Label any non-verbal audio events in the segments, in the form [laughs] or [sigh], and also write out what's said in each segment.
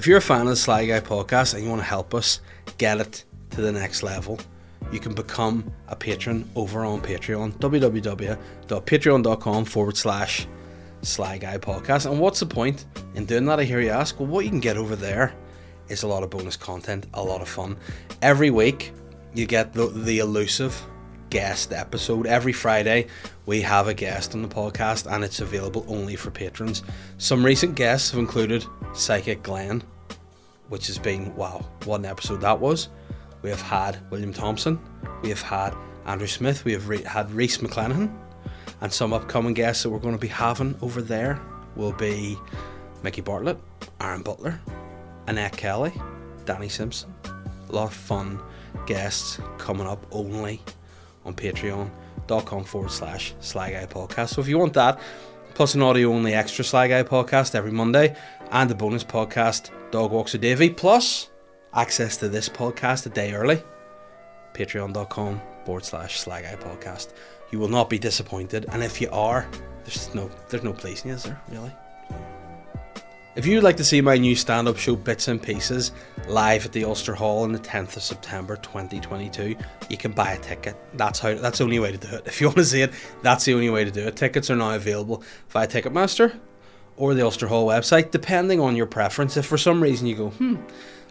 If you're a fan of the Sly Guy podcast and you want to help us get it to the next level, you can become a patron over on Patreon, www.patreon.com forward slash Sly Guy podcast. And what's the point in doing that? I hear you ask. Well, what you can get over there is a lot of bonus content, a lot of fun. Every week, you get the, the elusive guest episode. Every Friday, we have a guest on the podcast, and it's available only for patrons. Some recent guests have included Psychic Glenn, which has been wow, what an episode that was. We have had William Thompson, we have had Andrew Smith, we have re- had Reese McClanahan, and some upcoming guests that we're going to be having over there will be Mickey Bartlett, Aaron Butler, Annette Kelly, Danny Simpson. A lot of fun guests coming up only on patreon.com forward slash Sly Guy podcast. So if you want that, plus an audio only extra Sly Guy podcast every Monday, and a bonus podcast, Dog Walks with Davy, plus access to this podcast a day early, patreon.com forward slash Sly Guy podcast. You will not be disappointed, and if you are, there's no there's no you, is there, really? If you'd like to see my new stand up show Bits and Pieces live at the Ulster Hall on the 10th of September 2022, you can buy a ticket. That's how that's the only way to do it. [laughs] If you want to see it, that's the only way to do it. Tickets are now available via Ticketmaster or the Ulster Hall website, depending on your preference. If for some reason you go, hmm,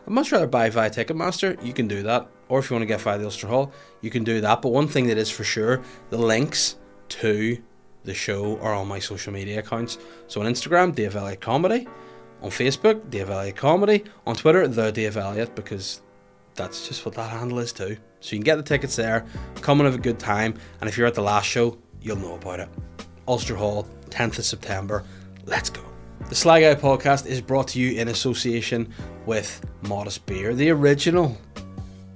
I'd much rather buy via Ticketmaster, you can do that. Or if you want to get via the Ulster Hall, you can do that. But one thing that is for sure, the links to the show are on my social media accounts. So on Instagram, Dave Elliott Comedy on Facebook, Dave Elliott Comedy, on Twitter, The Dave Elliott, because that's just what that handle is too. So you can get the tickets there, come and have a good time, and if you're at the last show, you'll know about it. Ulster Hall, 10th of September, let's go. The Sly Guy podcast is brought to you in association with Modest Beer, the original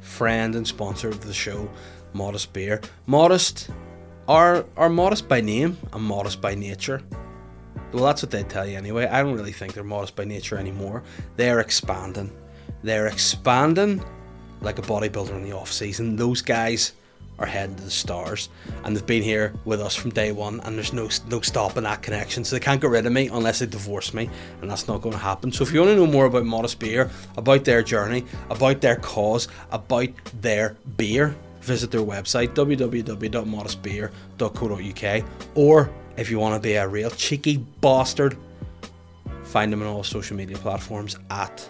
friend and sponsor of the show, Modest Beer. Modest are, are modest by name and modest by nature. Well, that's what they tell you anyway. I don't really think they're modest by nature anymore. They're expanding. They're expanding like a bodybuilder in the off season. Those guys are heading to the stars, and they've been here with us from day one. And there's no no stopping that connection. So they can't get rid of me unless they divorce me, and that's not going to happen. So if you want to know more about Modest Beer, about their journey, about their cause, about their beer, visit their website www.modestbeer.co.uk or if you want to be a real cheeky bastard, find them on all social media platforms at,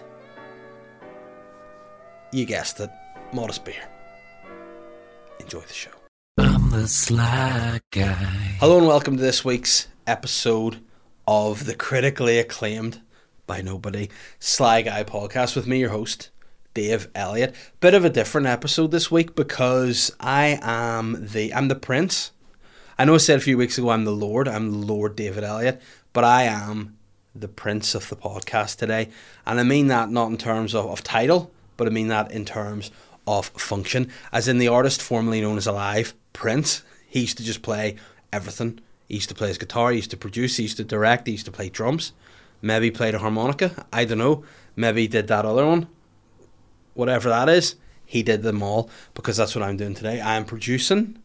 you guessed it, Modest Beer. Enjoy the show. I'm the sly guy. Hello and welcome to this week's episode of the critically acclaimed by nobody Sly Guy podcast with me, your host, Dave Elliott. Bit of a different episode this week because I am the I'm the prince I know I said a few weeks ago I'm the Lord, I'm Lord David Elliott, but I am the Prince of the podcast today. And I mean that not in terms of, of title, but I mean that in terms of function. As in the artist formerly known as Alive, Prince, he used to just play everything. He used to play his guitar, he used to produce, he used to direct, he used to play drums. Maybe played a harmonica, I don't know. Maybe did that other one. Whatever that is, he did them all because that's what I'm doing today. I am producing,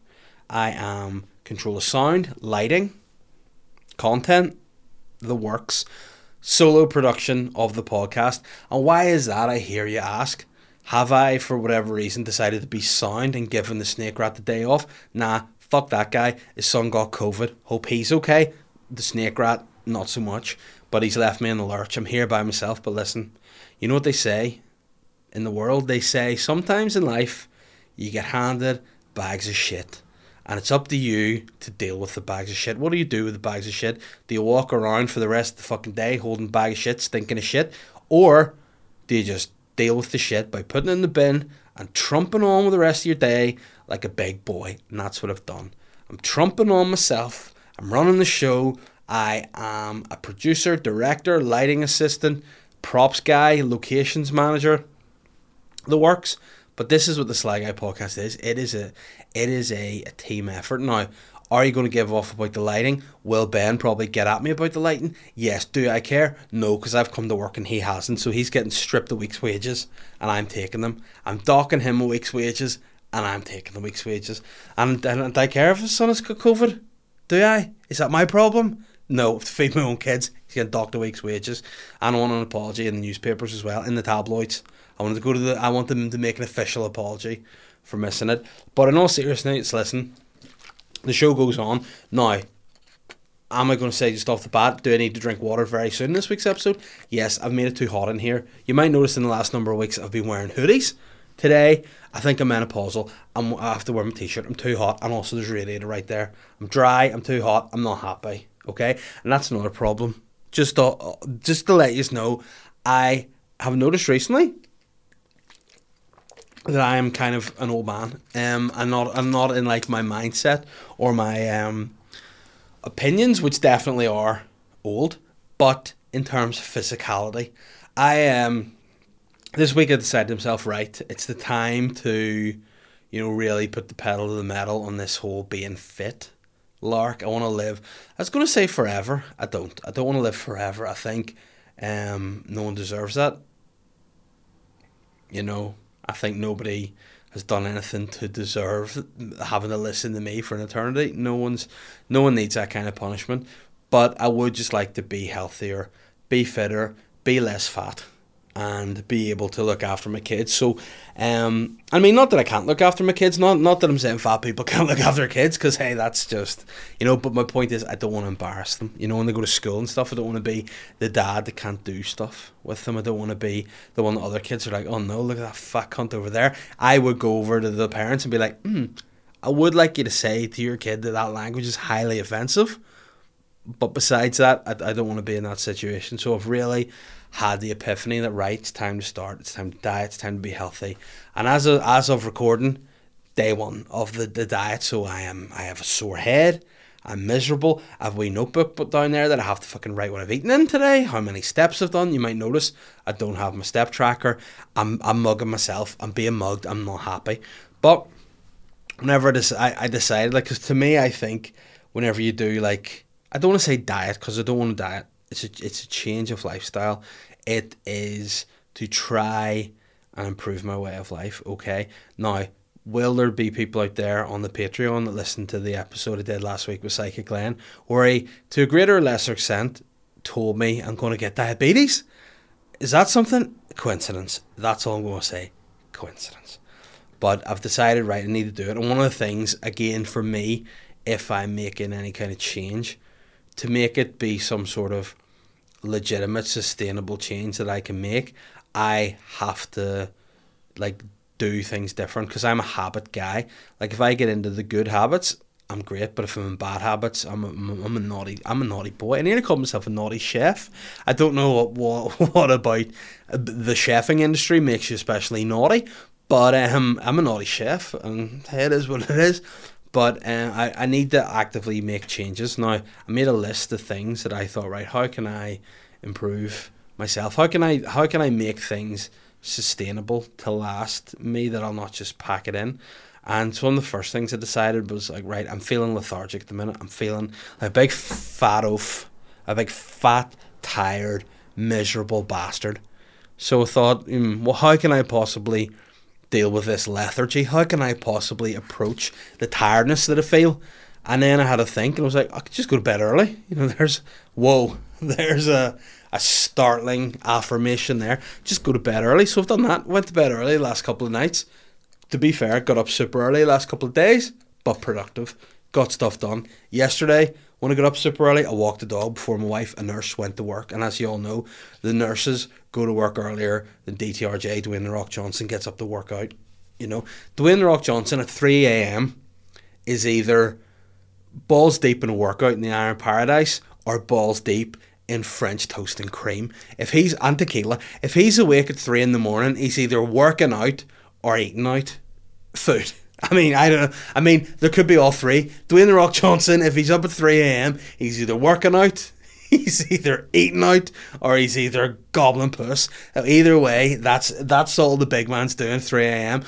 I am control of sound, lighting, content, the works, solo production of the podcast. And why is that, I hear you ask? Have I, for whatever reason, decided to be sound and given the snake rat the day off? Nah, fuck that guy. His son got COVID. Hope he's okay. The snake rat, not so much. But he's left me in the lurch. I'm here by myself. But listen, you know what they say in the world? They say sometimes in life you get handed bags of shit and it's up to you to deal with the bags of shit. What do you do with the bags of shit? Do you walk around for the rest of the fucking day holding bag of shit, stinking of shit? Or do you just deal with the shit by putting it in the bin and trumping on with the rest of your day like a big boy? And that's what I've done. I'm trumping on myself. I'm running the show. I am a producer, director, lighting assistant, props guy, locations manager, the works. But this is what the Sly Guy podcast is. It is a it is a, a team effort. Now, are you going to give off about the lighting? Will Ben probably get at me about the lighting? Yes. Do I care? No, because I've come to work and he hasn't. So he's getting stripped a week's wages and I'm taking them. I'm docking him a week's wages and I'm taking the week's wages. And, and, and do I care if his son has got COVID? Do I? Is that my problem? No, [laughs] to feed my own kids. He's getting docked a week's wages. And I want an apology in the newspapers as well, in the tabloids. I wanted to go to the. I want them to make an official apology for missing it. But in all seriousness, listen, the show goes on now. Am I going to say just off the bat, do I need to drink water very soon in this week's episode? Yes, I've made it too hot in here. You might notice in the last number of weeks I've been wearing hoodies. Today, I think I'm menopausal. I'm, I have to wear my t-shirt. I'm too hot, and also there's radiator right there. I'm dry. I'm too hot. I'm not happy. Okay, and that's another problem. Just to, just to let you know, I have noticed recently that I am kind of an old man. Um, I'm not. I'm not in like my mindset or my um opinions, which definitely are old. But in terms of physicality, I am. Um, this week I decided to myself, right, it's the time to, you know, really put the pedal to the metal on this whole being fit lark. I want to live. I was going to say forever. I don't. I don't want to live forever. I think um, no one deserves that. You know, I think nobody has done anything to deserve having to listen to me for an eternity. No one's, no one needs that kind of punishment. But I would just like to be healthier, be fitter, be less fat and be able to look after my kids. So, um, I mean, not that I can't look after my kids, not not that I'm saying fat people [laughs] can't look after kids, because hey, that's just you know. But my point is, I don't want to embarrass them. You know, when they go to school and stuff, I don't want to be the dad that can't do stuff with them. I don't want to be the one that other kids are like, oh no, look at that fat cunt over there. I would go over to the parents and be like, hmm, I would like you to say to your kid that that language is highly offensive. But besides that, I, I don't want to be in that situation. So I've really had the epiphany that right, it's time to start, it's time to diet, it's time to be healthy. And as of, as of recording, day one of the, the diet, so I am I have a sore head. I'm miserable. I have a wee notebook put down there that I have to fucking write what I've eaten in today, how many steps I've done. You might notice I don't have my step tracker. I'm I'm mugging myself. I'm being mugged. I'm not happy. But whenever this, I, I decided, like, because to me, I think whenever you do, like, I don't want to say diet because I don't want to diet it's a it's a change of lifestyle. It is to try and improve my way of life. Okay, now will there be people out there on the Patreon that listen to the episode I did last week with Psychic Glenn, where he, to a greater or lesser extent, told me I'm going to get diabetes? Is that something? Coincidence. That's all I'm going to say. Coincidence. But I've decided, right, I need to do it. And one of the things, again, for me, if I'm making any kind of change, to make it be some sort of legitimate, sustainable change that I can make, I have to like do things different because I'm a habit guy. Like if I get into the good habits, I'm great, but if I'm in bad habits, I'm a, I'm a naughty I'm a naughty boy. I nearly call myself a naughty chef. I don't know what what, [laughs] what about the chefing industry makes you especially naughty, but um, I'm a naughty chef, and it is what it is. But uh, I, I need to actively make changes. Now, I made a list of things that I thought, right, how can I improve myself? How can I how can I make things sustainable to last me that I'll not just pack it in? And so one of the first things I decided was like, right, I'm feeling lethargic at the minute. I'm feeling like a big fat oaf, a big fat, tired, miserable bastard. So I thought, mm, well, how can I possibly deal with this lethargy? How can I possibly approach the tiredness that I feel? And then I had to think, and I was like, I could just go to bed early. You know, [laughs] there's whoa, [laughs] there's a a startling affirmation there. Just go to bed early. So I've done that. Went to bed early last couple of nights. To be fair, got up super early last couple of days, but productive. Got stuff done. Yesterday, when I got up super early, I walked the dog before my wife, a nurse, went to work. And as you all know, the nurses go to work earlier than DTRJ, Dwayne The Rock Johnson, gets up to work out. You know, Dwayne The Rock Johnson at 3 a.m. is either balls deep in a workout in the Iron Paradise or balls deep in French toast and cream. If he's and tequila, if he's awake at three in the morning, he's either working out or eating out food. [laughs] [laughs] I mean, I don't know. I mean, there could be all three. Dwayne the Rock Johnson, if he's up at three a.m., he's either working out, [laughs] he's either eating out, or he's either gobbling puss. Either way, that's that's all the big man's doing. Three a.m.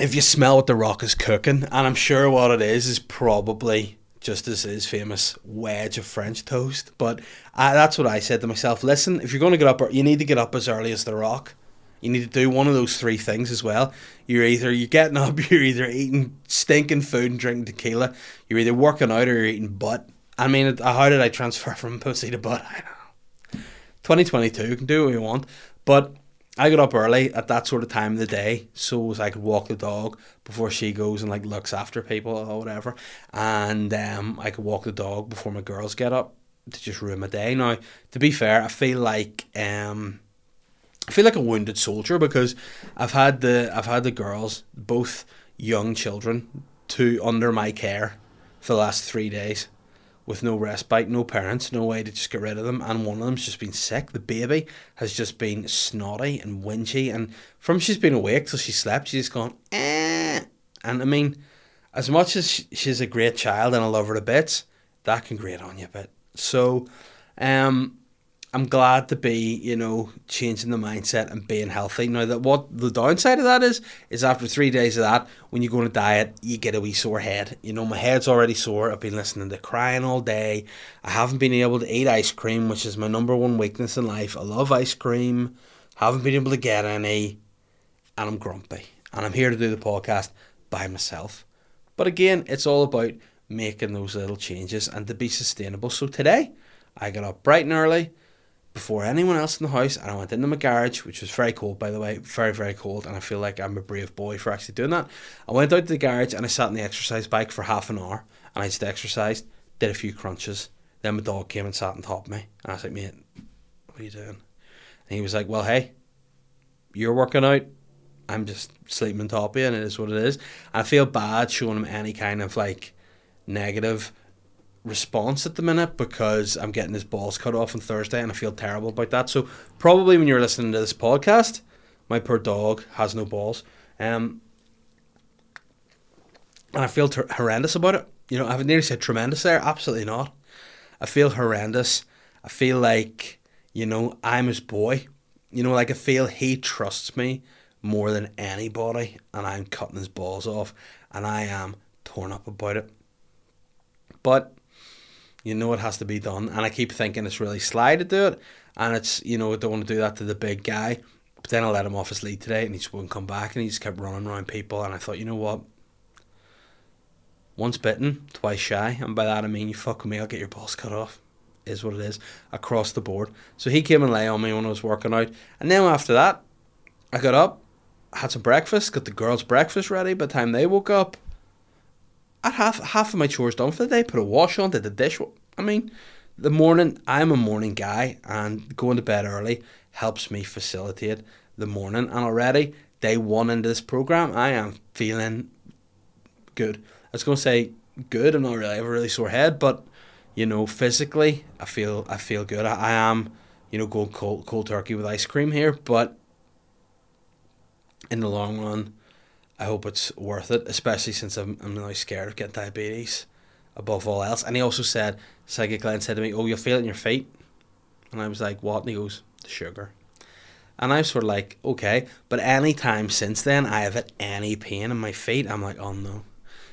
If you smell what the Rock is cooking, and I'm sure what it is is probably just as his famous wedge of French toast. But I, that's what I said to myself. Listen, if you're going to get up, you need to get up as early as the Rock. You need to do one of those three things as well. You're either you're getting up, [laughs] you're either eating stinking food and drinking tequila, you're either working out or you're eating butt. I mean, how did I transfer [laughs] from pussy to butt? I don't know. 2022, you can do what you want. But I got up early at that sort of time of the day so as I could walk the dog before she goes and like looks after people or whatever. And um, I could walk the dog before my girls get up to just ruin my day. Now, to be fair, I feel like um, I feel like a wounded soldier because I've had the I've had the girls, both young children, to under my care for the last three days with no respite, no parents, no way to just get rid of them. And one of them's just been sick. The baby has just been snotty and whingy. And from she's been awake till she slept, she's gone, eh. And I mean, as much as she's a great child and I love her to bits, that can grate on you a bit. So, um, I'm glad to be, you know, changing the mindset and being healthy. Now that what the downside of that is, is after three days of that, when you go on a diet, you get a wee sore head. You know, my head's already sore. I've been listening to crying all day. I haven't been able to eat ice cream, which is my number one weakness in life. I love ice cream. Haven't been able to get any, and I'm grumpy. And I'm here to do the podcast by myself. But again, it's all about making those little changes and to be sustainable. So today, I got up bright and early before anyone else in the house and I went into my garage, which was very cold by the way, very, very cold, and I feel like I'm a brave boy for actually doing that. I went out to the garage and I sat on the exercise bike for half an hour and I just exercised, did a few crunches. Then my dog came and sat on top of me. And I was like, mate, what are you doing? And he was like, Well, hey, you're working out. I'm just sleeping on top of you and it is what it is. I feel bad showing him any kind of like negative response at the minute because I'm getting his balls cut off on Thursday and I feel terrible about that. So probably when you're listening to this podcast, my poor dog has no balls. Um, and I feel ter- horrendous about it. You know, I've nearly said tremendous there. Absolutely not. I feel horrendous. I feel like, you know, I'm his boy. You know, like I feel he trusts me more than anybody and I'm cutting his balls off and I am torn up about it. But you know it has to be done. And I keep thinking it's really sly to do it. And it's, you know, I don't want to do that to the big guy. But then I let him off his lead today and he just wouldn't come back and he just kept running around people. And I thought, you know what? Once bitten, twice shy. And by that I mean, you fuck me, I'll get your balls cut off. Is what it is across the board. So he came and lay on me when I was working out. And then after that, I got up, had some breakfast, got the girls' breakfast ready by the time they woke up. I had half half of my chores done for the day. Put a wash on, did the dish. I mean, the morning. I'm a morning guy, and going to bed early helps me facilitate the morning. And already day one into this program, I am feeling good. I was going to say good. I'm not really. I have a really sore head, but you know, physically, I feel I feel good. I, I am, you know, going cold cold turkey with ice cream here, but in the long run I hope it's worth it, especially since I'm, I'm now scared of getting diabetes above all else. And he also said, Psychic Glenn said to me, Oh, you'll feel it in your feet. And I was like, What? And he goes, The sugar. And I was sort of like, Okay. But any time since then, I have had any pain in my feet. I'm like, Oh no.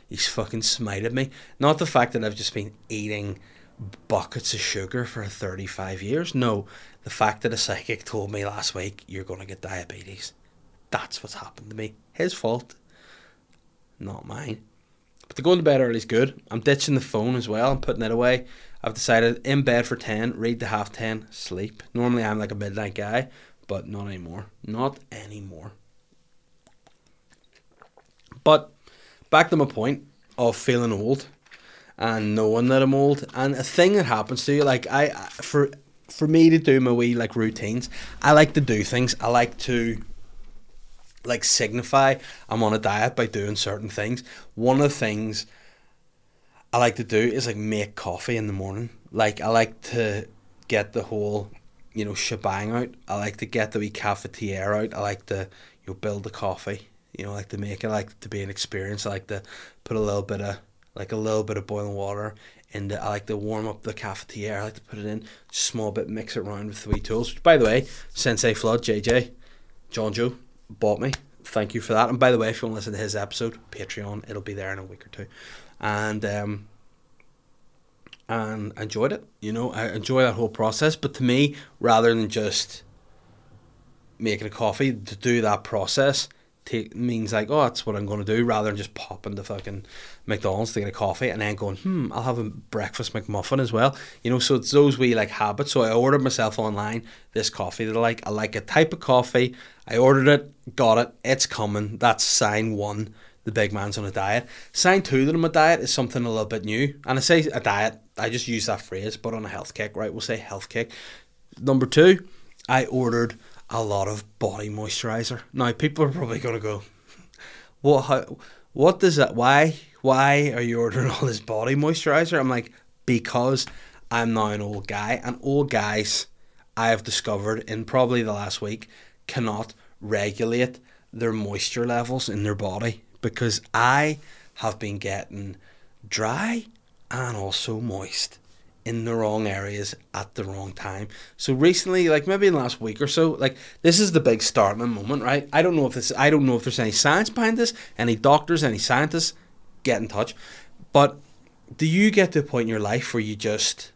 He's fucking smited me. Not the fact that I've just been eating buckets of sugar for 35 years. No. The fact that a psychic told me last week, You're going to get diabetes. That's what's happened to me. His fault not mine. But the going to bed early is good. I'm ditching the phone as well. I'm putting it away. I've decided in bed for 10, read to half 10, sleep. Normally I'm like a midnight guy, but not anymore. Not anymore. But back to my point of feeling old and knowing that I'm old and a thing that happens to you like I for for me to do my wee like routines, I like to do things. I like to like signify I'm on a diet by doing certain things. One of the things I like to do is like make coffee in the morning. Like I like to get the whole, you know, shebang out. I like to get the wee cafetiere out. I like to, you know, build the coffee. You know, I like to make it. I like to be an experience. I like to put a little bit of like a little bit of boiling water in the, I like to warm up the cafetiere. I like to put it in small bit, mix it around with three tools. Which, by the way, Sensei Flood, JJ, John Joe, bought me. Thank you for that. And by the way, if you want to listen to his episode, Patreon, it'll be there in a week or two. And um, and enjoyed it. You know, I enjoy that whole process. But to me, rather than just making a coffee, to do that process take means like, oh, that's what I'm going to do, rather than just popping to fucking McDonald's to get a coffee and then going, hmm, I'll have a breakfast McMuffin as well. You know, so it's those wee like habits. So I ordered myself online this coffee that I like. I like a type of coffee. I ordered it, got it. It's coming. That's sign one. The big man's on a diet. Sign two that I'm a diet is something a little bit new. And I say a diet, I just use that phrase, but on a health kick, right? We'll say health kick. Number two, I ordered a lot of body moisturizer. Now people are probably going to go, what? How, what does that? Why? Why are you ordering [laughs] all this body moisturizer? I'm like, because I'm now an old guy, and old guys, I have discovered in probably the last week, cannot regulate their moisture levels in their body because I have been getting dry and also moist in the wrong areas at the wrong time. So recently, like maybe in the last week or so, like this is the big startling moment, right? I don't know if this I don't know if there's any science behind this, any doctors, any scientists, get in touch. But do you get to a point in your life where you just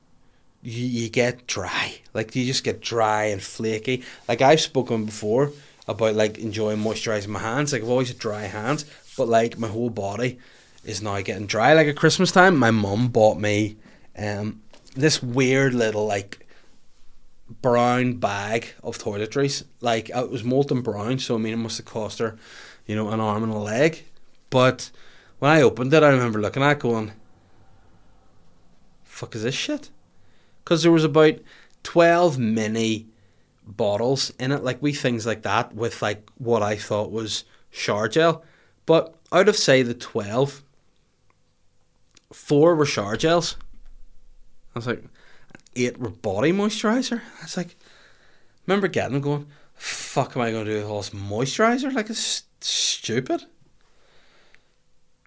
you, you get dry? Like you just get dry and flaky. Like I've spoken before about like enjoying moisturizing my hands. Like I've always had dry hands, but like my whole body is now getting dry. Like at Christmas time, my mum bought me um this weird little like brown bag of toiletries. Like it was Molton Brown, so I mean it must have cost her, you know, an arm and a leg. But when I opened it, I remember looking at it going, "Fuck is this shit?" Because there was about twelve mini bottles in it, like we things like that, with like what I thought was shower gel. But out of say the twelve, four were shower gels I was like, eight were body moisturizer. I was like, remember getting them going, fuck am I going to do with all this moisturizer? Like, it's stupid.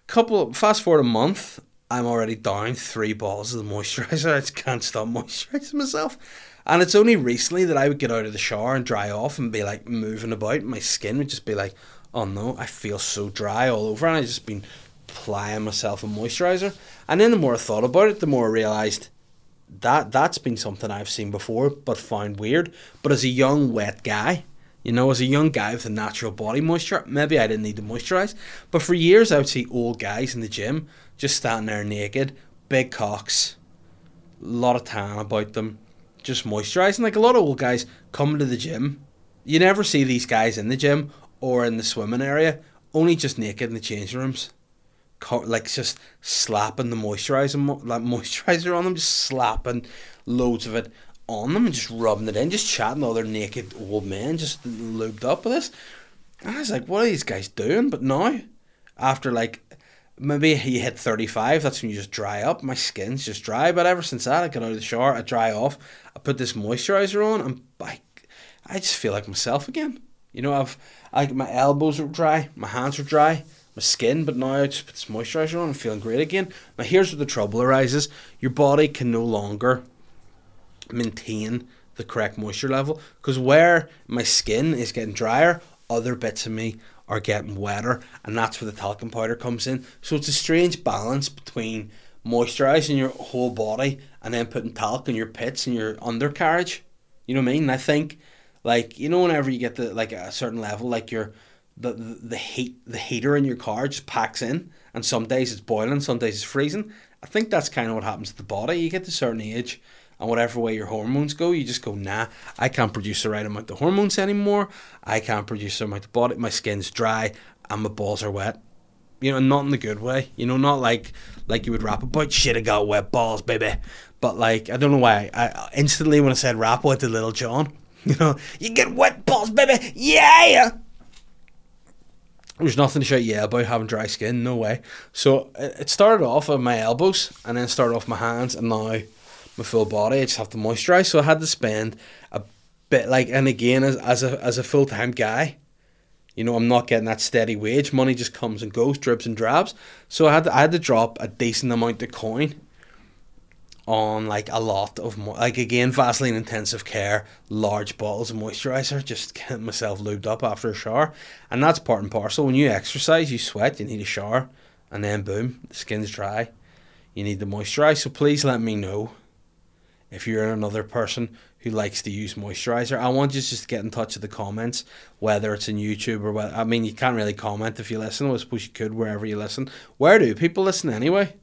Couple, fast forward a month, I'm already down three bottles of the [laughs] moisturizer. I just can't stop moisturizing myself. And it's only recently that I would get out of the shower and dry off and be like moving about. My skin would just be like, oh no, I feel so dry all over. And I just been applying myself a moisturizer. And then the more I thought about it, the more I realized that that's been something I've seen before, but found weird. But as a young wet guy, you know, as a young guy with a natural body moisture, maybe I didn't need to moisturize. But for years, I would see old guys in the gym just standing there naked, big cocks, a lot of tan about them, just moisturizing. Like a lot of old guys coming to the gym. You never see these guys in the gym or in the swimming area, only just naked in the changing rooms like just slapping the moisturizer, like [laughs] moisturizer on them, just slapping loads of it on them and just rubbing it in, just chatting to other naked old men, just lubed up with this. And I was like, what are these guys doing? But now, after like maybe you hit 35, that's when you just dry up. My skin's just dry. But ever since that, I get out of the shower, I dry off, I put this moisturizer on, and I, I just feel like myself again. You know, I've like my elbows are dry, my hands are dry, my skin, but now I just put this moisturizer on. I'm feeling great again. Now here's where the trouble arises: your body can no longer maintain the correct moisture level because where my skin is getting drier, other bits of me are getting wetter, and that's where the talcum powder comes in. So it's a strange balance between moisturizing your whole body and then putting talc in your pits and your undercarriage. You know what I mean? I think, like you know, whenever you get to like a certain level, like your the, the, heat the heater in your car just packs in and some days it's boiling some days it's freezing. I think that's kind of what happens to the body. You get to a certain age and whatever way your hormones go you just go nah i can't produce the right amount of hormones anymore. I can't produce the amount of body my skin's dry and my balls are wet. You know not in the good way you know not like like you would rap about shit i got wet balls baby. But like i don't know why i, I instantly when i said rap went to Lil Jon. [laughs] you know you get wet balls baby. Yeah there's nothing to shout yeah about having dry skin, no way. So it started off at my elbows and then started off my hands and now my full body. I just have to moisturize. So I had to spend a bit like and again as, as a as a full time guy, you know, I'm not getting that steady wage. Money just comes and goes, drips and drabs. So I had to, I had to drop a decent amount of coin on like a lot of more like again Vaseline intensive care, large bottles of moisturizer, just get myself lubed up after a shower, and that's part and parcel. When you exercise, you sweat, you need a shower, and then boom, the skin's dry. You need to moisturize. So please let me know if you're another person who likes to use moisturizer, I want you to just get in touch with the comments, whether it's in YouTube or whether, I mean, you can't really comment if you listen. I suppose you could wherever you listen. Where do people listen anyway?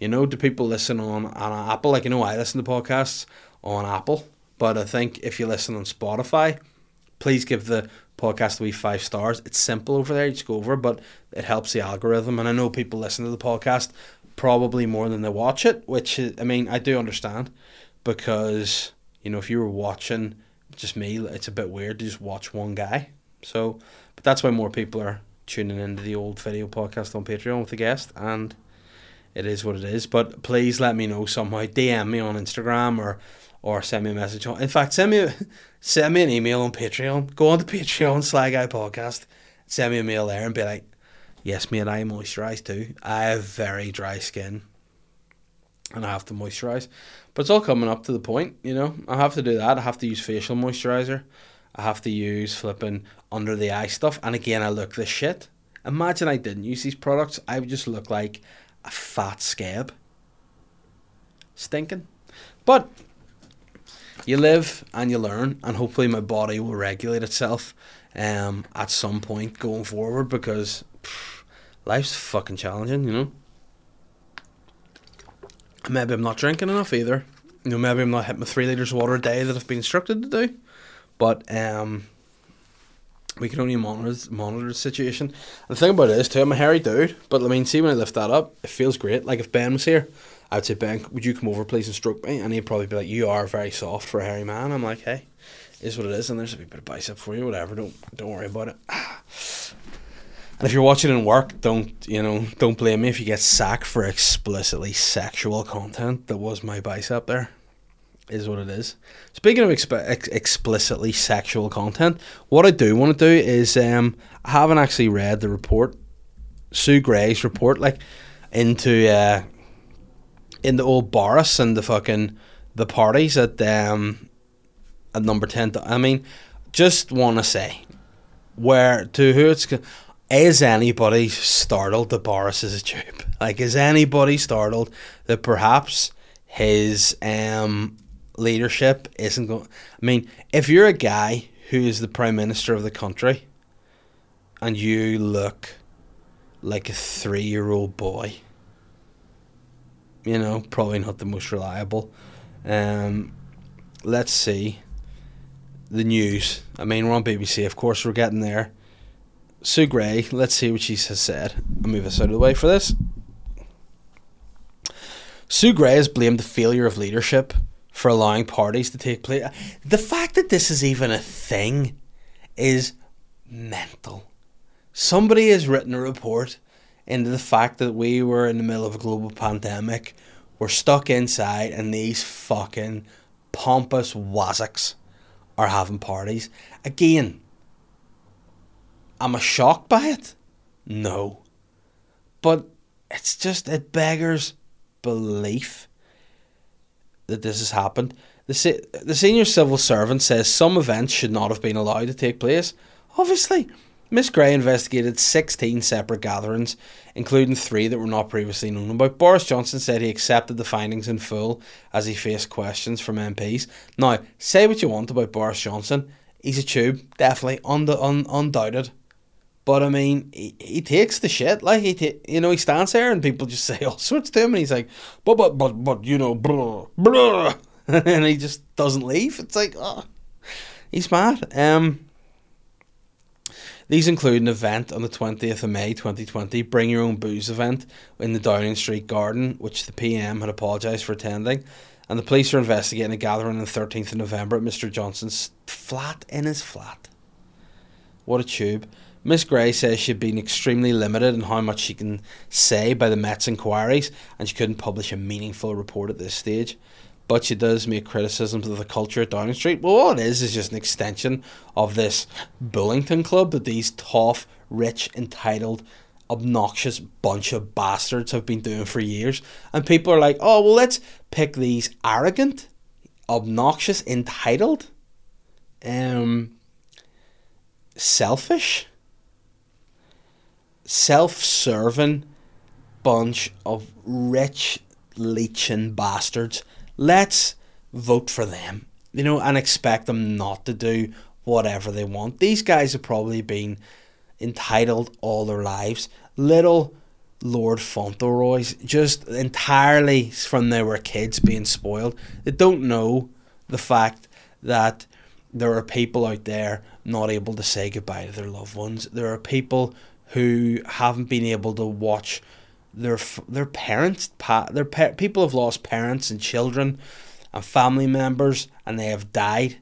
You know, do people listen on, on Apple? Like, you know, I listen to podcasts on Apple, but I think if you listen on Spotify, please give the podcast a wee five stars. It's simple over there, you just go over, but it helps the algorithm. And I know people listen to the podcast probably more than they watch it, which is, I mean, I do understand because, you know, if you were watching just me, it's a bit weird to just watch one guy. So, but that's why more people are tuning into the old video podcast on Patreon with the guest, and it is what it is. But please let me know somehow. DM me on Instagram or or send me a message on. In fact, send me [laughs] send me an email on Patreon. Go on to Patreon Sly Guy Podcast. Send me a mail there and be like, "Yes, mate, I moisturise too. I have very dry skin, and I have to moisturise." But it's all coming up to the point, you know. I have to do that. I have to use facial moisturizer. I have to use flipping under the eye stuff. And again, I look this shit. Imagine I didn't use these products. I would just look like a fat scab. Stinking. But you live and you learn, and hopefully my body will regulate itself um, at some point going forward because pff, life's fucking challenging, you know. Maybe I'm not drinking enough either. You know, maybe I'm not hitting my three liters of water a day that I've been instructed to do. But um, we can only monitor monitor the situation. And the thing about it is too, I'm a hairy dude, but I mean, see when I lift that up, it feels great. Like if Ben was here, I'd say Ben, would you come over please and stroke me? And he'd probably be like, you are very soft for a hairy man. I'm like, hey, is what it is, and there's a bit of bicep for you, whatever. Don't don't worry about it. [sighs] And if you're watching in work, don't you know? Don't blame me if you get sacked for explicitly sexual content. That was my bicep there. Is what it is. Speaking of exp- ex- explicitly sexual content, what I do want to do is um, I haven't actually read the report, Sue Gray's report, like into uh, into old Boris and the fucking the parties at um at number ten. I mean, just want to say where to who it's. is anybody startled that Boris is a tube? Like, is anybody startled that perhaps his um, leadership isn't going? I mean, if you're a guy who is the prime minister of the country, and you look like a three-year-old boy, you know, probably not the most reliable. Um, let's see the news. I mean, we're on BBC, of course. We're getting there. Sue Gray, let's see what she has said. I'll move us out of the way for this. Sue Gray has blamed the failure of leadership for allowing parties to take place. The fact that this is even a thing is mental. Somebody has written a report into the fact that we were in the middle of a global pandemic, we're stuck inside, and these fucking pompous wazzocks are having parties. Again, am I shocked by it? No. But it's just, it beggars belief that this has happened. The, se- the senior civil servant says some events should not have been allowed to take place. Obviously, Miss Gray investigated 16 separate gatherings, including three that were not previously known about. Boris Johnson said he accepted the findings in full as he faced questions from MPs. Now, say what you want about Boris Johnson, he's a tube, definitely, und- un- undoubted. But I mean, he, he takes the shit. Like he, you know, he stands there and people just [laughs] say all sorts to him, and he's like, but but but but you know, blah blah, [laughs] and he just doesn't leave. It's like, oh, he's mad. Um, these include an event on the 20th of May 2020, Bring Your Own Booze event in the Downing Street Garden, which the PM had apologised for attending. And the police are investigating a gathering on the 13th of November at Mr. Johnson's flat in his flat. What a tube. Miss Gray says she'd been extremely limited in how much she can say by the Met's inquiries, and she couldn't publish a meaningful report at this stage. But she does make criticisms of the culture at Downing Street. Well, all it is is just an extension of this Bullington Club that these tough, rich, entitled, obnoxious bunch of bastards have been doing for years. And people are like, oh, well, let's pick these arrogant, obnoxious, entitled, um, selfish, self-serving bunch of rich leeching bastards. Let's vote for them, you know, and expect them not to do whatever they want. These guys have probably been entitled all their lives. Little Lord Fauntleroy's just entirely from they were kids being spoiled. They don't know the fact that there are people out there not able to say goodbye to their loved ones. There are people who haven't been able to watch their their parents their pa- people have lost parents and children and family members and they have died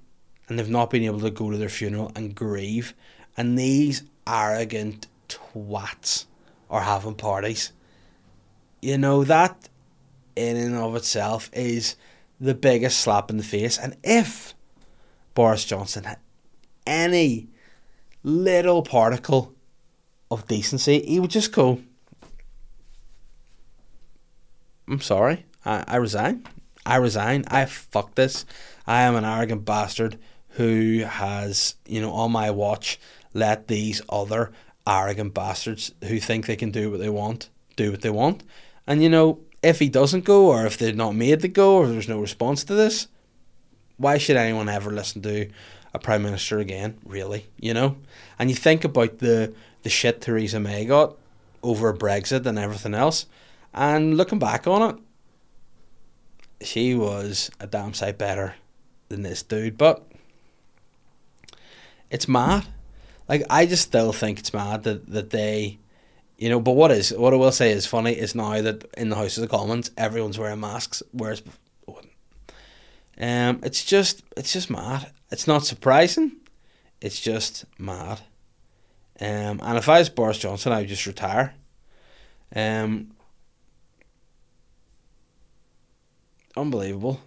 and they've not been able to go to their funeral and grieve. And these arrogant twats are having parties. You know that in and of itself is the biggest slap in the face. And if Boris Johnson had any little particle of decency he would just go I'm sorry. I, I resign. I resign. I fuck this. I am an arrogant bastard who has, you know, on my watch let these other arrogant bastards who think they can do what they want do what they want. And you know, if he doesn't go or if they're not made to go or there's no response to this, why should anyone ever listen to a prime minister again, really? You know? And you think about the the shit Theresa May got over Brexit and everything else. And looking back on it, she was a damn sight better than this dude. But it's mad. Like I just still think it's mad that, that they you know, but what is what I will say is funny is now that in the House of the Commons everyone's wearing masks, whereas um it's just it's just mad. It's not surprising. It's just mad. Um and if I was Boris Johnson I would just retire. Um unbelievable.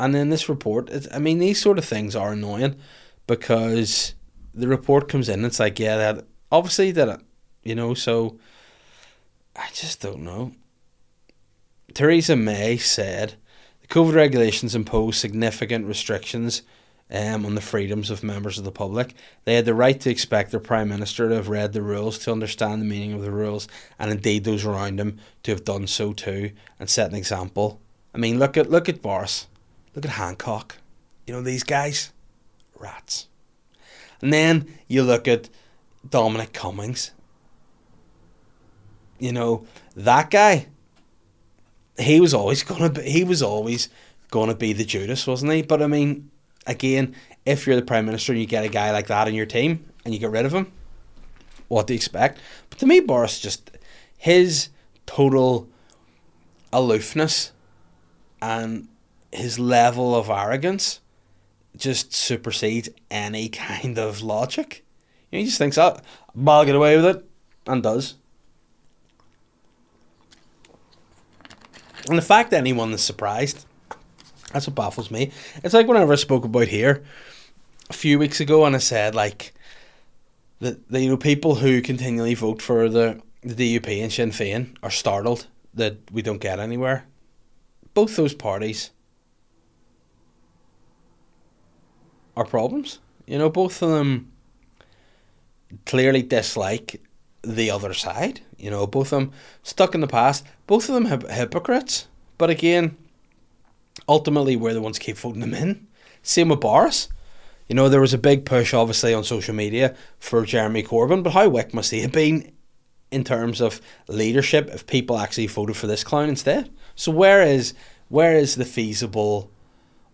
And then this report, I mean, these sort of things are annoying because the report comes in. And it's like, yeah, that obviously that, you know. So I just don't know. Theresa May said the COVID regulations impose significant restrictions um, on the freedoms of members of the public. They had the right to expect their Prime Minister to have read the rules, to understand the meaning of the rules, and indeed those around him to have done so too and set an example. I mean, look at look at Boris, look at Hancock. You know these guys, rats. And then you look at Dominic Cummings. You know that guy. He was always gonna be. He was always gonna be the Judas, wasn't he? But I mean, again, if you're the prime minister and you get a guy like that in your team and you get rid of him, what do you expect? But to me, Boris just his total aloofness and his level of arrogance just supersedes any [laughs] kind of logic. You know, he just thinks, oh, I'll get away with it, and does. And the fact that anyone is surprised that's what baffles me. It's like whenever I spoke about here a few weeks ago, and I said like that the you know people who continually vote for the the DUP and Sinn Féin are startled that we don't get anywhere. Both those parties are problems. You know, both of them clearly dislike the other side. You know, both of them stuck in the past. Both of them hypocrites. But again, ultimately we're the ones keep voting them in. Same with Boris. You know, there was a big push, obviously, on social media for Jeremy Corbyn, but how weak must he have been in terms of leadership if people actually voted for this clown instead? So where is where is the feasible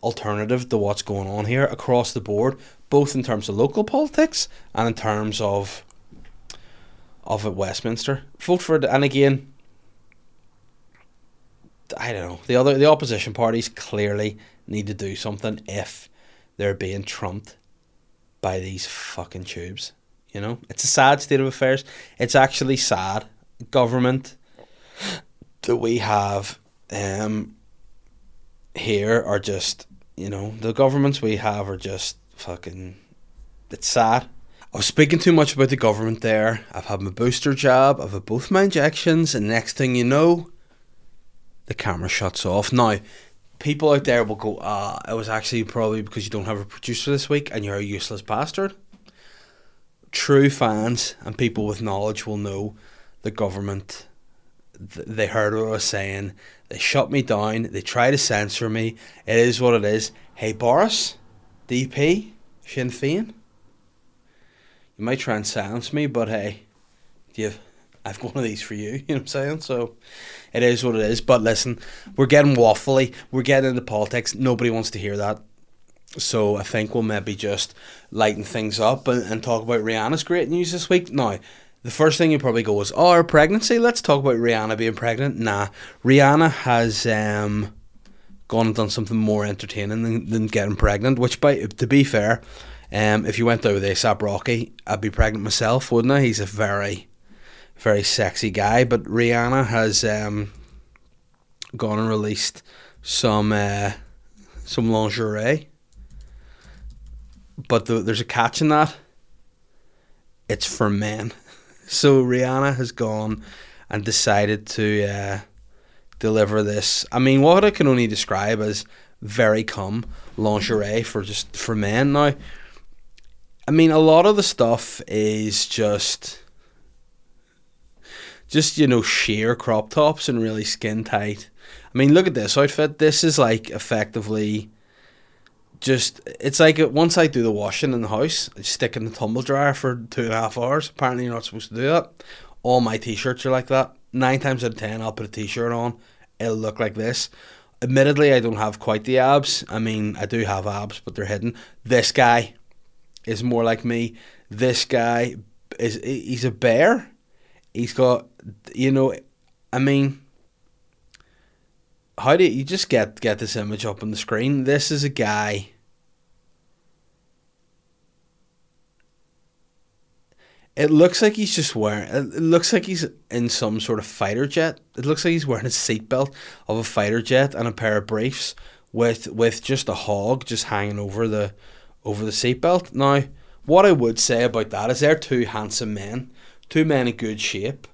alternative to what's going on here across the board, both in terms of local politics and in terms of of Westminster? Vote for it, and again, I don't know. The other the opposition parties clearly need to do something if they're being trumped by these fucking tubes. You know, it's a sad state of affairs. It's actually sad. Government that we have um, here are just, you know, the governments we have are just fucking. It's sad. I was speaking too much about the government there. I've had my booster jab. I've had both my injections, and next thing you know, the camera shuts off. Now, people out there will go, ah, it was actually probably because you don't have a producer this week and you're a useless bastard. True fans and people with knowledge will know the government th- they heard what I was saying. They shut me down. They try to censor me. It is what it is. Hey, Boris, DP, Sinn Féin. You might try and silence me, but hey, you've, I've got [laughs] one of these for you. You know what I'm saying? So it is what it is. But listen, we're getting waffly. We're getting into politics. Nobody wants to hear that. So I think we'll maybe just lighten things up and, and talk about Rihanna's great news this week. Now, the first thing you probably go is, oh, her pregnancy. Let's talk about Rihanna being pregnant. Nah, Rihanna has um, gone and done something more entertaining than, than getting pregnant. Which, by to be fair, um, if you went out with ASAP Rocky, I'd be pregnant myself, wouldn't I? He's a very, very sexy guy. But Rihanna has um, gone and released some uh, some lingerie but the, there's a catch in that. It's for men. [laughs] So Rihanna has gone and decided to uh, deliver this. I mean, what I can only describe as very cum lingerie for just for men now. I mean, a lot of the stuff is just, just you know, sheer crop tops and really skin tight. I mean, look at this outfit. This is like effectively just it's like uh, once I do the washing in the house, I stick in the tumble dryer for two and a half hours. Apparently, you're not supposed to do that. All my t-shirts are like that. Nine times out of ten, I'll put a t-shirt on. It'll look like this. Admittedly, I don't have quite the abs. I mean, I do have abs, but they're hidden. This guy is more like me. This guy is he's a bear. He's got you know, I mean how do you, just get get this image up on the screen? This is a guy. It looks like he's just wearing. It looks like he's in some sort of fighter jet. It looks like he's wearing a seatbelt of a fighter jet and a pair of briefs with with just a hog just hanging over the over the seatbelt. Now, what I would say about that is they're two handsome men, two men in good shape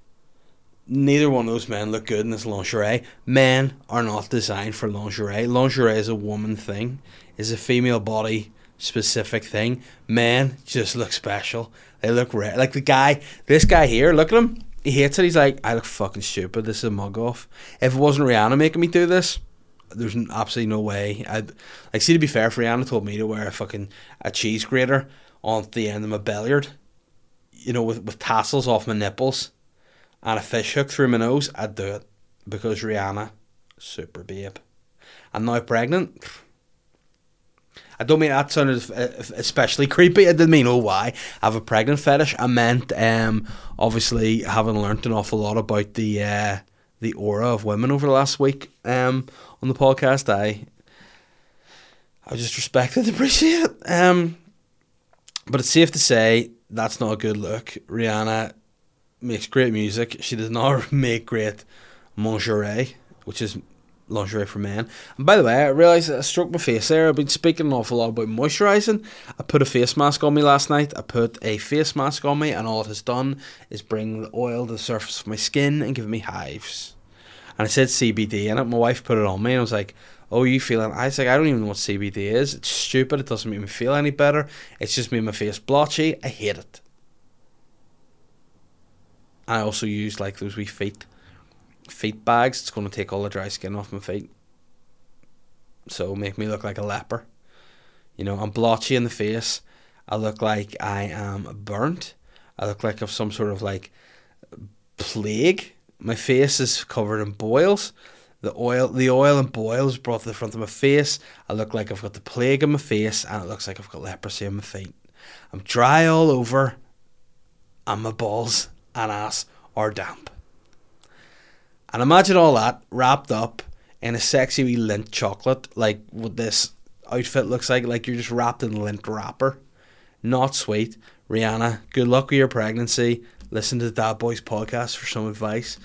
neither one of those men look good in this lingerie. Men are not designed for lingerie. Lingerie is a woman thing, is a female body specific thing. Men just look special. They look rare. Like the guy, this guy here, look at him. He hates it. He's like, I look fucking stupid. This is a mug off. If it wasn't Rihanna making me do this, there's absolutely no way. I'd like. See, to be fair, if Rihanna told me to wear a fucking a cheese grater on the end of my billiard, you know, with with tassels off my nipples and a fish hook through my nose, I'd do it because Rihanna, super babe, and now pregnant. I don't mean that sounded especially creepy. I didn't mean oh why I have a pregnant fetish. I meant um obviously having learnt an awful lot about the uh, the aura of women over the last week um on the podcast. I I just respect and [laughs] appreciate it. Um, but it's safe to say that's not a good look. Rihanna makes great music. She does not [laughs] make great lingerie, which is lingerie for men. And by the way, I realised I struck my face there. I've been speaking an awful lot about moisturising. I put a face mask on me last night. I put a face mask on me, and all it has done is bring the oil to the surface of my skin and give me hives. And I said CBD it. My wife put it on me, and I was like, "Oh, you feeling?" I was like, "I don't even know what CBD is. It's stupid. It doesn't make me feel any better. It's just made my face blotchy. I hate it." I also use like those wee feet feet bags. It's going to take all the dry skin off my feet. So make me look like a leper. You know, I'm blotchy in the face. I look like I am burnt. I look like I've some sort of like plague. My face is covered in boils. The oil, the oil and boils brought to the front of my face. I look like I've got the plague in my face, and it looks like I've got leprosy on my feet. I'm dry all over, and my balls and ass are damp. And imagine all that wrapped up in a sexy wee Lindt chocolate, like what this outfit looks like, like you're just wrapped in Lindt wrapper. Not sweet. Rihanna, good luck with your pregnancy. Listen to the Dad Boys podcast for some advice.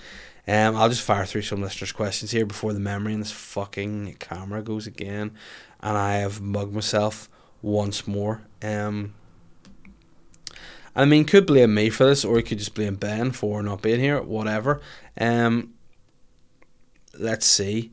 Um, I'll just fire through some listeners' questions here before the memory in this fucking camera goes again, and I have mugged myself once more. Um, I mean, could blame me for this, or you could just blame Ben for not being here. Whatever. Um, let's see.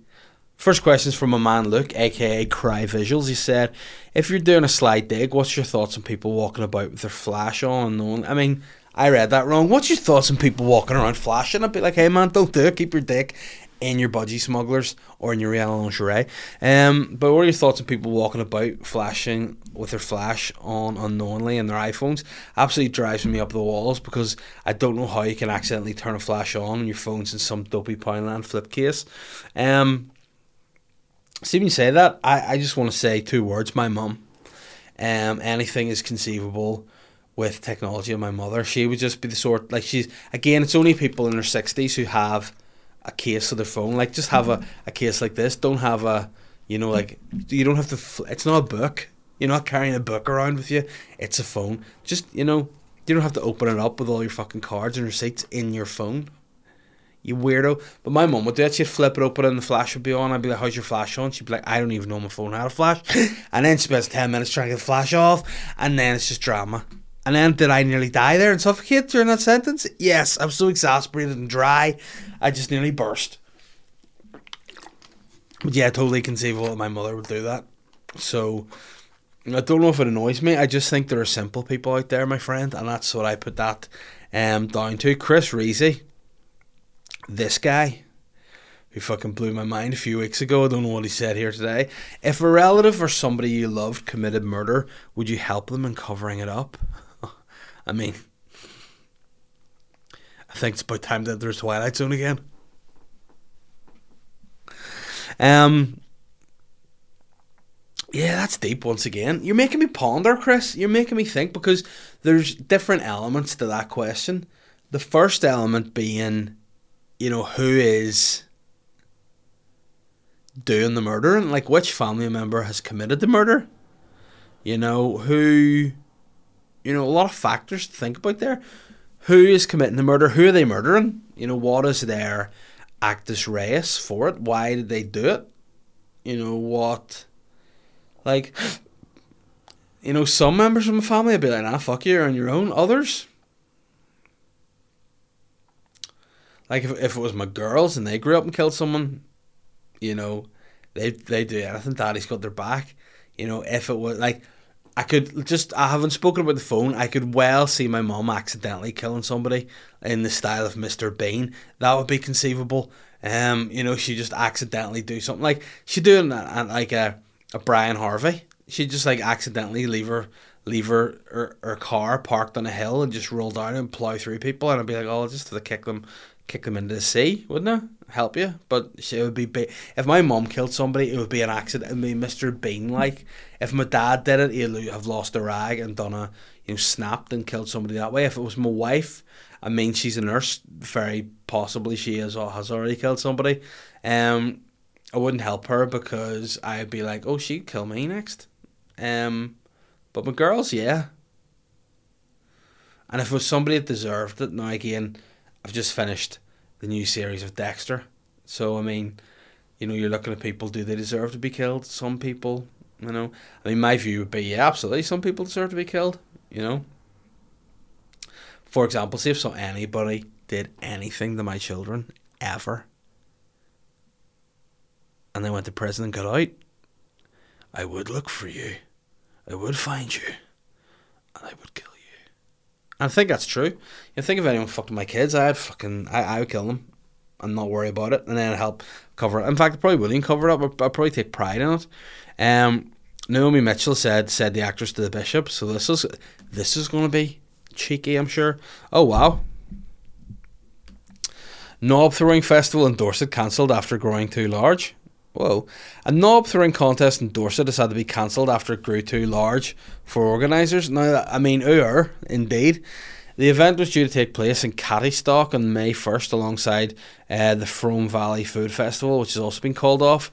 First question is from a man Luke, aka Cry Visuals. He said, "If you're doing a slide dig, what's your thoughts on people walking about with their flash on?" I mean, I read that wrong. What's your thoughts on people walking around flashing? I'd be like, hey man, don't do it. Keep your dick in your budgie smugglers or in your real lingerie. Um, but what are your thoughts on people walking about flashing with their flash on unknowingly in their iPhones? Absolutely drives me up the walls because I don't know how you can accidentally turn a flash on and your phone's in some dopey Poundland flip case. Um, see when you say that, I, I just want to say two words. My mum. Um, anything is conceivable with technology and my mother. She would just be the sort like she's again. It's only people in their sixties who have a case of their phone. Like just have a, a case like this. Don't have a you know like you don't have to. It's not a book. You're not carrying a book around with you. It's a phone. Just you know you don't have to open it up with all your fucking cards and receipts in your phone. You weirdo. But my mum would do it. She'd flip it open and the flash would be on. I'd be like, How's your flash on? She'd be like, I don't even know my phone had a flash. [laughs] and then she spends 10 minutes trying to get the flash off. And then it's just drama. And then did I nearly die there and suffocate during that sentence? Yes, I was so exasperated and dry, I just nearly burst. But yeah, totally conceivable that my mother would do that. So I don't know if it annoys me. I just think there are simple people out there, my friend, and that's what I put that um, down to. Chris Reezy, this guy who fucking blew my mind a few weeks ago. I don't know what he said here today. If a relative or somebody you loved committed murder, would you help them in covering it up? I mean, I think it's about time that there's Twilight Zone again. Um, yeah, that's deep once again. You're making me ponder, Chris. You're making me think because there's different elements to that question. The first element being, you know, who is doing the murder and like which family member has committed the murder. You know, who you know, a lot of factors to think about there. Who is committing the murder? Who are they murdering? You know, what is their actus reus for it? Why did they do it? You know, what. Like, [sighs] you know, some members of my family would be like, nah, fuck you, you're on your own. Others, like, if, if it was my girls and they grew up and killed someone, you know, they they do anything. Daddy's got their back. You know, if it was like I could just I haven't spoken about the phone. I could well see my mom accidentally killing somebody in the style of Mr. Bean. That would be conceivable. Um, you know, she just accidentally do something like she doing that, like a a Brian Harvey. She just like accidentally leave her leave her, her, her car parked on a hill and just roll down and plow through people and I'd be like, oh, just to kick them kick them into the sea, wouldn't it? Help you, but it would be ba- if my mom killed somebody, it would be an accident. Would be Mr. Bean like. If my dad did it, he'd have lost a rag and done a you know snapped and killed somebody that way. If it was my wife, I mean she's a nurse, very possibly she is or has already killed somebody. Um, I wouldn't help her because I'd be like, oh, she'd kill me next. Um, but my girls, yeah. And if it was somebody that deserved it, now again I've just finished the new series of Dexter. So I mean, you know, you're looking at people. Do they deserve to be killed? Some people, you know. I mean, my view would be, yeah, absolutely. Some people deserve to be killed. You know. For example, see if so anybody did anything to my children ever, and they went to prison and got out, I would look for you. I would find you, and I would kill. I think that's true. You think if anyone fucked my kids, I'd fucking I, I would kill them and not worry about it, and then help cover it. In fact, I probably wouldn't cover it up. I'd, I'd probably take pride in it. Um, Naomi Mitchell said said the actress to the bishop. So this is this is going to be cheeky, I'm sure. Oh wow. Knob throwing festival in Dorset cancelled after growing too large. Whoa. A knob throwing contest in Dorset has had to be cancelled after it grew too large for organisers. Now, I mean, er, indeed. The event was due to take place in Cattistock on May 1st alongside uh, the Frome Valley Food Festival, which has also been called off.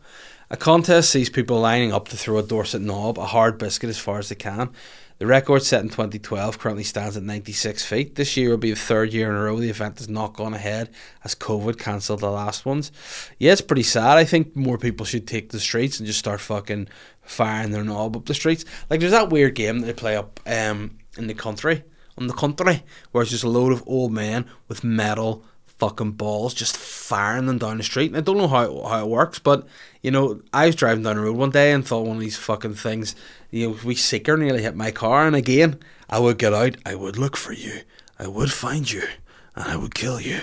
A contest sees people lining up to throw a Dorset knob, a hard biscuit as far as they can. The record set in 2012 currently stands at 96 feet. This year will be the third year in a row the event has not gone ahead as COVID cancelled the last ones. Yeah, it's pretty sad. I think more people should take the streets and just start fucking firing their knob up the streets. Like there's that weird game that they play up um, in the country, on the country, where it's just a load of old men with metal fucking balls just firing them down the street. And I don't know how how it works, but you know, I was driving down the road one day and thought one of these fucking things, you know, we seeker nearly hit my car. And again, I would get out, I would look for you, I would find you and I would kill you.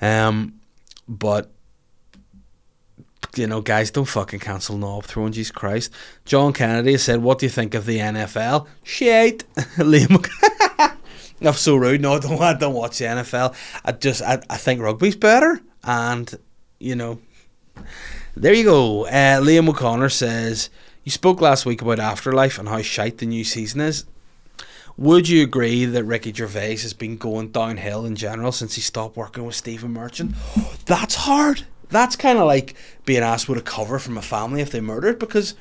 Um, but you know, guys, don't fucking cancel knob throwing. Jesus Christ. John Kennedy said, "What do you think of the NFL?" Shit. [laughs] Liam. I'm [laughs] so rude. No, I don't. I don't watch the NFL. I just, I, I think rugby's better, and you know, there you go. Uh, Liam O'Connor says, "You spoke last week about Afterlife and how shite the new season is. Would you agree that Ricky Gervais has been going downhill in general since he stopped working with Stephen Merchant? [gasps] That's hard. That's kind of like being asked would a cover from a family if they murdered because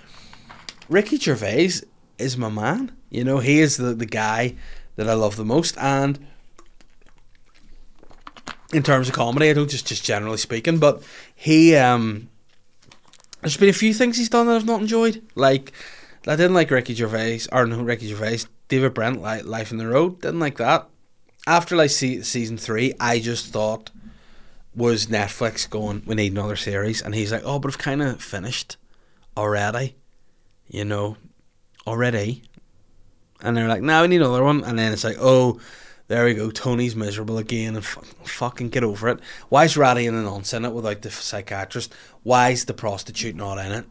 Ricky Gervais is my man. You know, he is the, the guy that I love the most. And in terms of comedy, I don't just just generally speaking, but he um there's been a few things he's done that I've not enjoyed. Like I didn't like Ricky Gervais or no Ricky Gervais, David Brent, like Life in the Road. Didn't like that. After like see, season three, I just thought was Netflix going, we need another series, and he's like, oh, but I've kind of finished already, you know, already. And they're like, now we need another one, and then it's like, oh, there we go, Tony's miserable again, and f- fucking get over it. Why is Ratty and the nonce in it without the psychiatrist? Why is the prostitute not in it?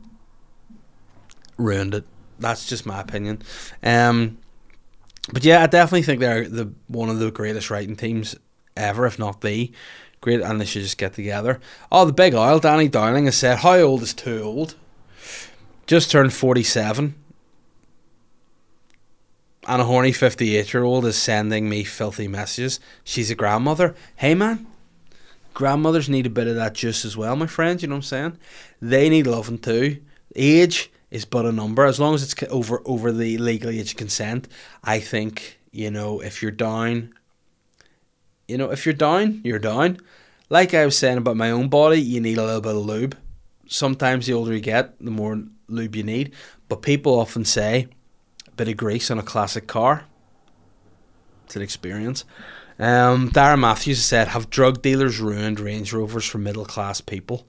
Ruined it. That's just my opinion. Um, but yeah, I definitely think they're the one of the greatest writing teams ever, if not the great, and they should just get together. Oh, the big oil, Danny Dowling has said, "How old is too old?" Just turned forty-seven, and a horny fifty-eight-year-old is sending me filthy messages. She's a grandmother. Hey, man. Grandmothers need a bit of that juice as well, my friend. You know what I'm saying? They need loving too. Age is but a number. As long as it's over over the legal age of consent, I think you know if you're down, you know if you're down, you're down. Like I was saying about my own body, you need a little bit of lube. Sometimes the older you get, the more lube you need. But people often say bit of grease on a classic car. It's an experience. Um, Darren Matthews said, "Have drug dealers ruined Range Rovers for middle class people?"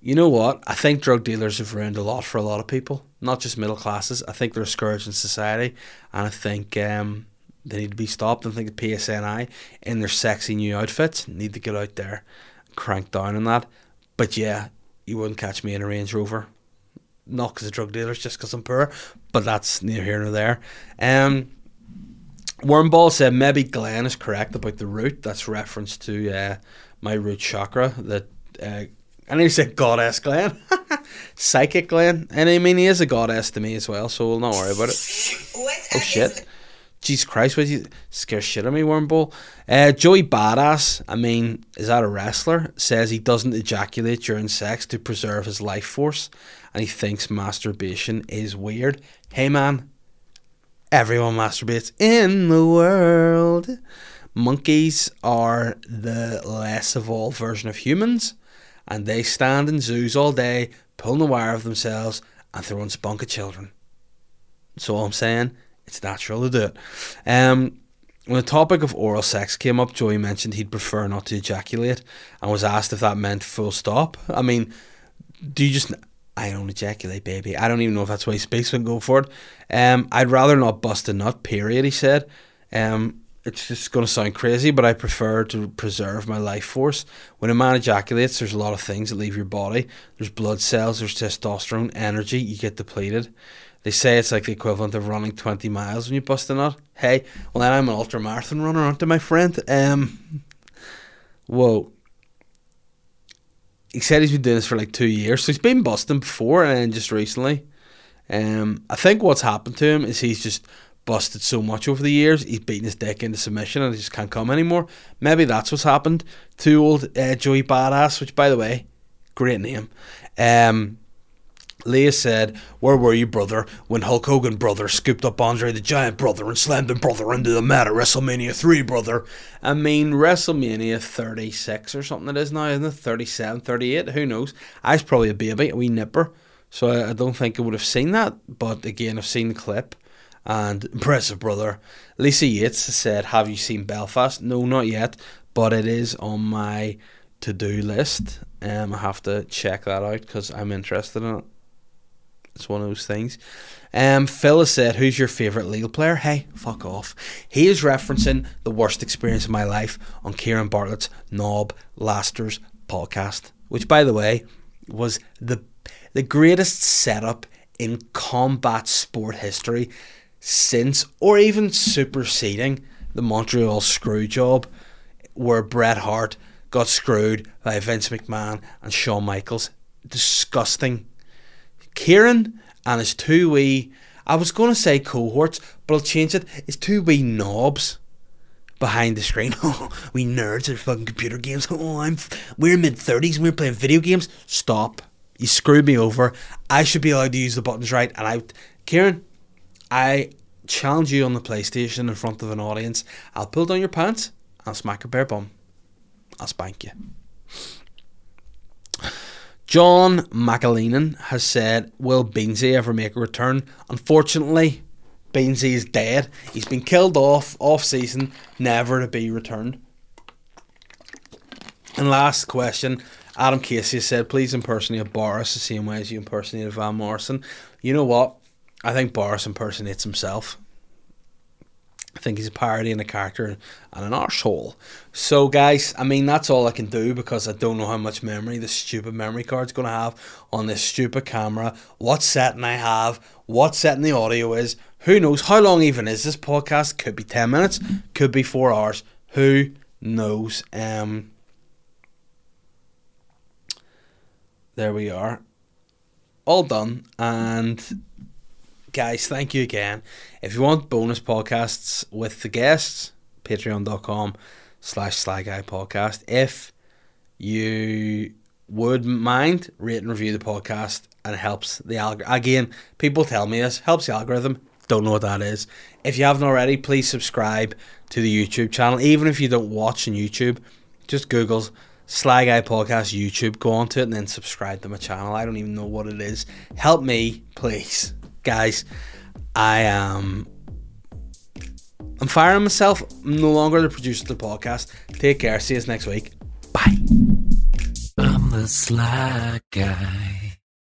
You know what? I think drug dealers have ruined a lot for a lot of people, not just middle classes. I think they're a scourge in society, and I think um, they need to be stopped. I think the PSNI, in their sexy new outfits, need to get out there, crank down on that. But yeah, you wouldn't catch me in a Range Rover, not because of drug dealers, just because I'm poor. But that's near here nor there. Um, Wormball said maybe Glenn is correct about the root. That's reference to uh, my root chakra that. Uh, and he said goddess Glenn, [laughs] psychic Glenn, and I mean he is a goddess to me as well, so we'll not worry about it. Oh shit, Jesus Christ, what you scare shit of me, Wormbull? Uh, Joey Badass, I mean, is that a wrestler? Says he doesn't ejaculate during sex to preserve his life force, and he thinks masturbation is weird. Hey man, everyone masturbates in the world. Monkeys are the less evolved version of humans and they stand in zoos all day, pulling the wire of themselves and throwing spunk at children. So all I'm saying, it's natural to do it. Um, when the topic of oral sex came up, Joey mentioned he'd prefer not to ejaculate and was asked if that meant full stop. I mean, do you just. I don't ejaculate, baby. I don't even know if that's why he speaks when go for it. Um, I'd rather not bust a nut, period, he said. Um, it's just going to sound crazy, but I prefer to preserve my life force. When a man ejaculates, there's a lot of things that leave your body. There's blood cells, there's testosterone, energy, you get depleted. They say it's like the equivalent of running 20 miles when you bust a nut. Hey, well, then I'm an ultra marathon runner, aren't I, my friend? Um, whoa. He said he's been doing this for like two years, so he's been busting before and then just recently. Um, I think what's happened to him is he's just busted so much over the years. He's beaten his dick into submission and he just can't come anymore. Maybe that's what's happened to old uh, Joey Badass, which, by the way, great name. Um, Leah said, Where were you, brother, when Hulk Hogan, brother, scooped up Andre the Giant, brother, and slammed him, brother, into the mat at WrestleMania 3, brother? I mean, WrestleMania 36 or something it is now, isn't it? 37, 38, who knows? I was probably a baby, a wee nipper, so I, I don't think I would have seen that, but again, I've seen the clip and impressive brother. Lisa Yates said, "Have you seen Belfast?" No, not yet, but it is on my to-do list. Um, I have to check that out because I'm interested in it. It's one of those things. Um, Phil has said, "Who's your favorite legal player?" Hey, fuck off. He is referencing the worst experience of my life on Kieran Bartlett's Knob Lasters podcast, which, by the way, was the the greatest setup in combat sport history since, or even superseding, the Montreal screw job, where Bret Hart got screwed by Vince McMahon and Shawn Michaels. Disgusting. Kieran and his two wee, I was going to say cohorts, but I'll change it. It's two wee knobs behind the screen. [laughs] Oh, we nerds at fucking computer games. [laughs] Oh, I'm, we're mid 30s and we're playing video games. Stop. You screwed me over. I should be allowed to use the buttons right. And I, Kieran, I challenge you on the PlayStation in front of an audience. I'll pull down your pants. I'll smack your bare bum. I'll spank you. John McAleenan has said, Will Beansy ever make a return? Unfortunately, Beansy is dead. He's been killed off off season, never to be returned. And last question, Adam Casey said, please impersonate Boris the same way as you impersonated Van Morrison. You know what? I think Boris impersonates himself. I think he's a parody and a character and an arsehole. So, guys, I mean, that's all I can do because I don't know how much memory this stupid memory card's going to have on this stupid camera, what setting I have, what setting the audio is. Who knows? How long even is this podcast? Could be 10 minutes, could be 4 hours. Who knows? Um, there we are. All done. And guys, thank you again. If you want bonus podcasts with the guests, patreon.com slash sly guy podcast. If you would mind, rate and review the podcast and it helps the algorithm. Again, people tell me this, helps the algorithm. Don't know what that is. If you haven't already, please subscribe to the YouTube channel. Even if you don't watch on YouTube, just Google Sly Guy Podcast YouTube, go onto it and then subscribe to my channel. I don't even know what it is. Help me, please guys, I am. I'm firing myself. I'm no longer the producer of the podcast. Take care. See us next week. Bye. I'm the sly guy.